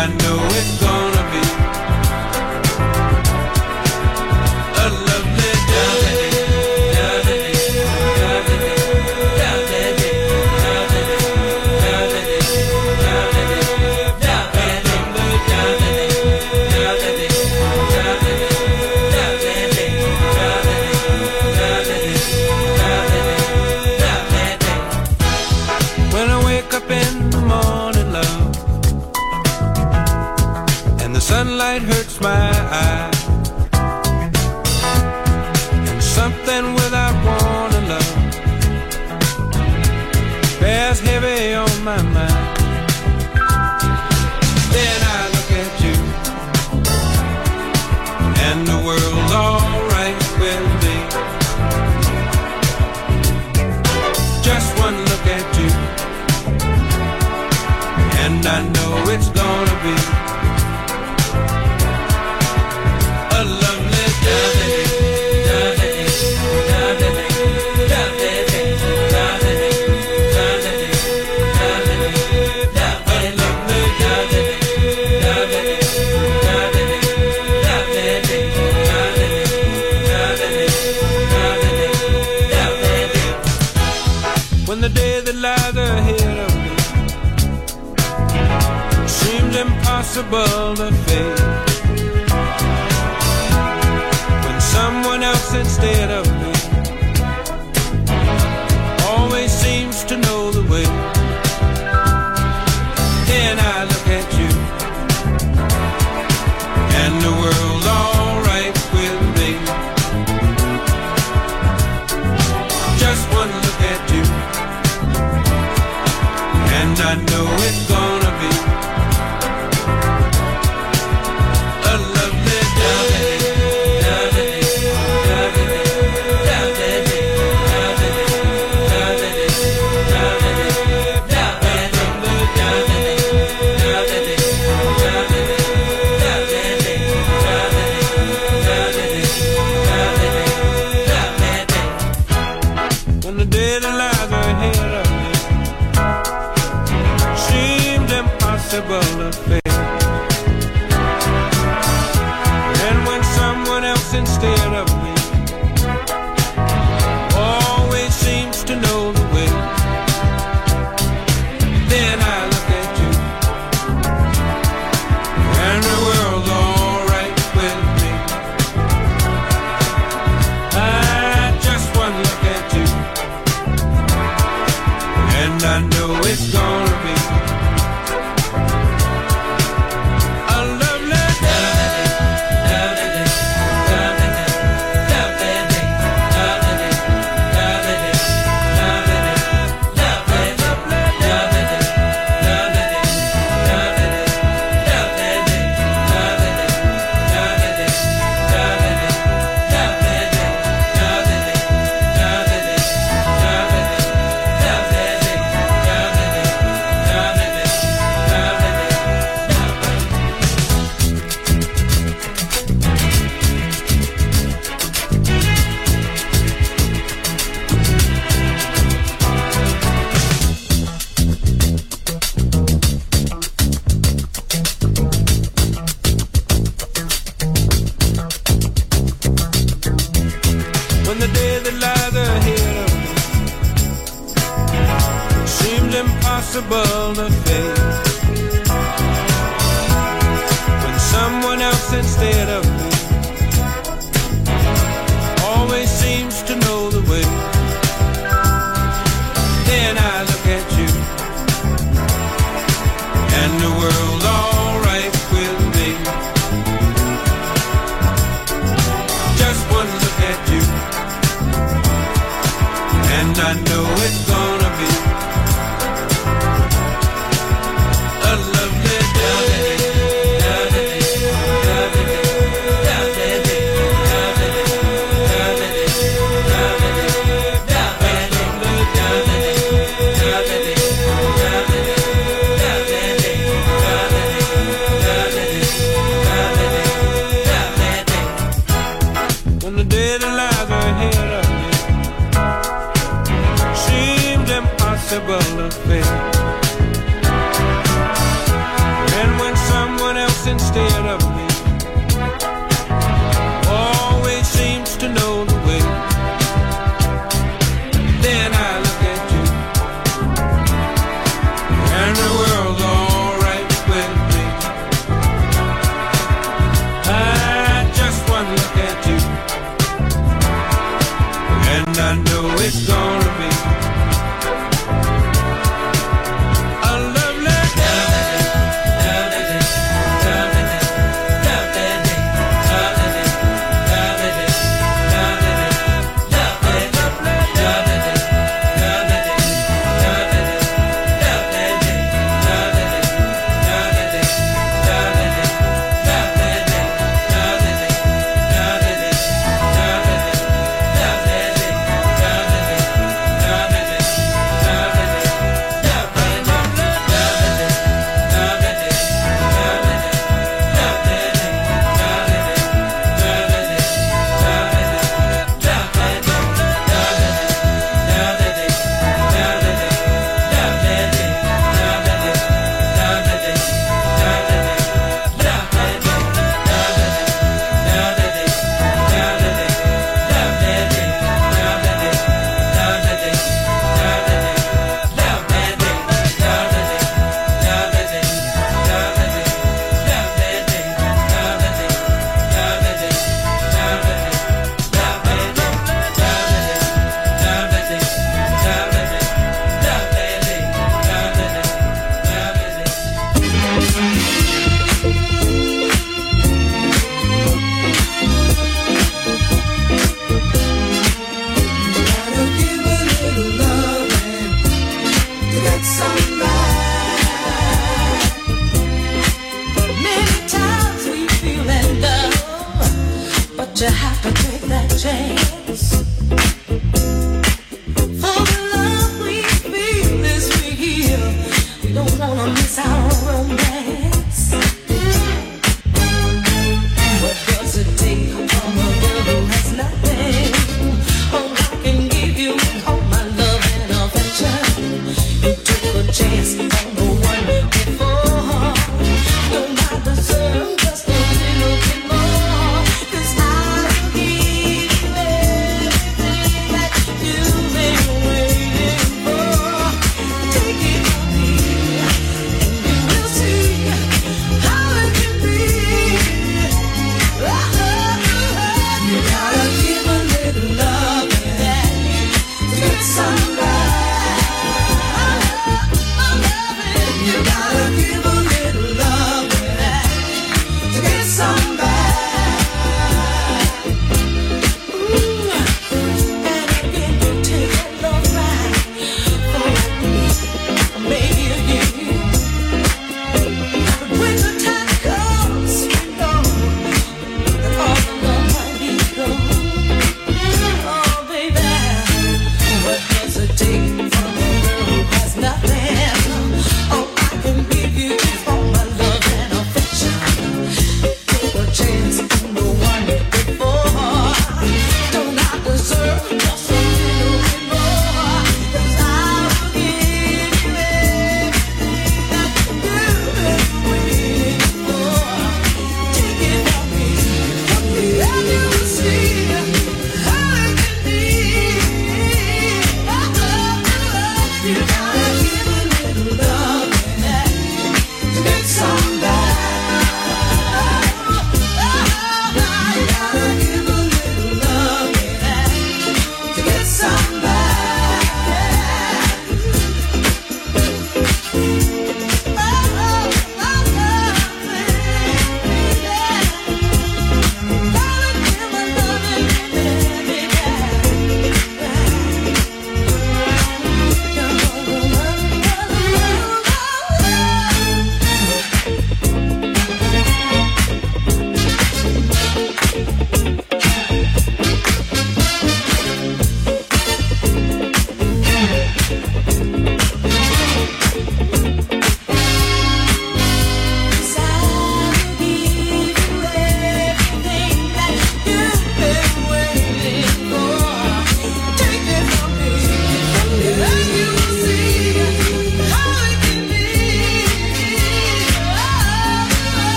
I know it's impossible to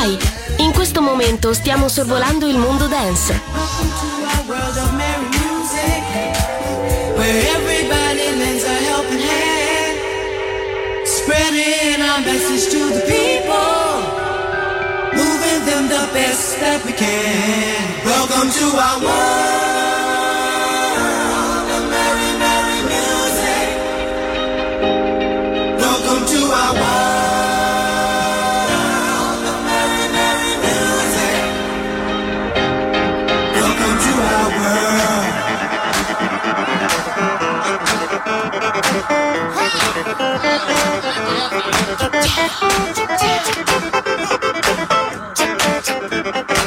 Fly. In questo momento stiamo sorvolando il mondo dance. spreading our message to the people, moving them the best that we can. Welcome to our world Let's play.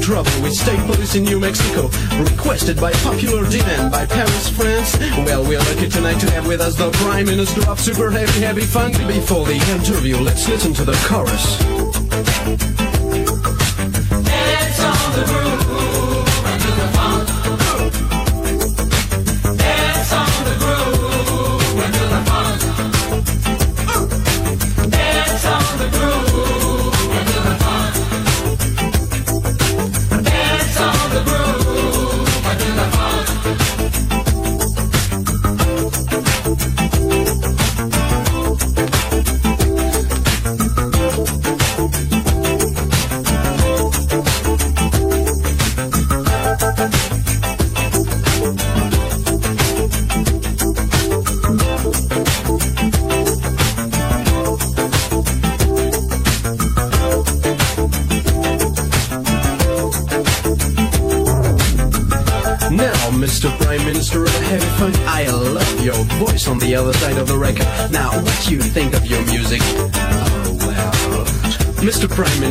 trouble with state police in New Mexico, requested by popular demand by Paris, France. Well, we're lucky tonight to have with us the Prime Minister of Super Heavy Heavy Funk. Before the interview, let's listen to the chorus. Dance on the groove.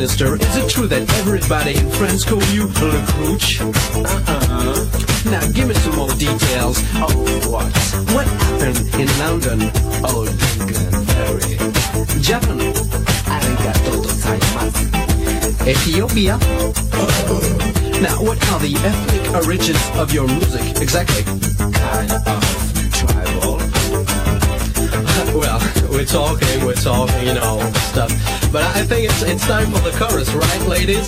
Minister, is it true that everybody in France call you Le Croche? Uh huh. Now give me some more details. Oh, what? What happened in London? Oh, Duncan Ferry. Japan? Arigato. Ethiopia? Now, what are the ethnic origins of your music exactly? Kind of tribal. well we're talking, we're talking, you know, all stuff. But I think it's it's time for the chorus, right, ladies?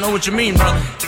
know what you mean, brother.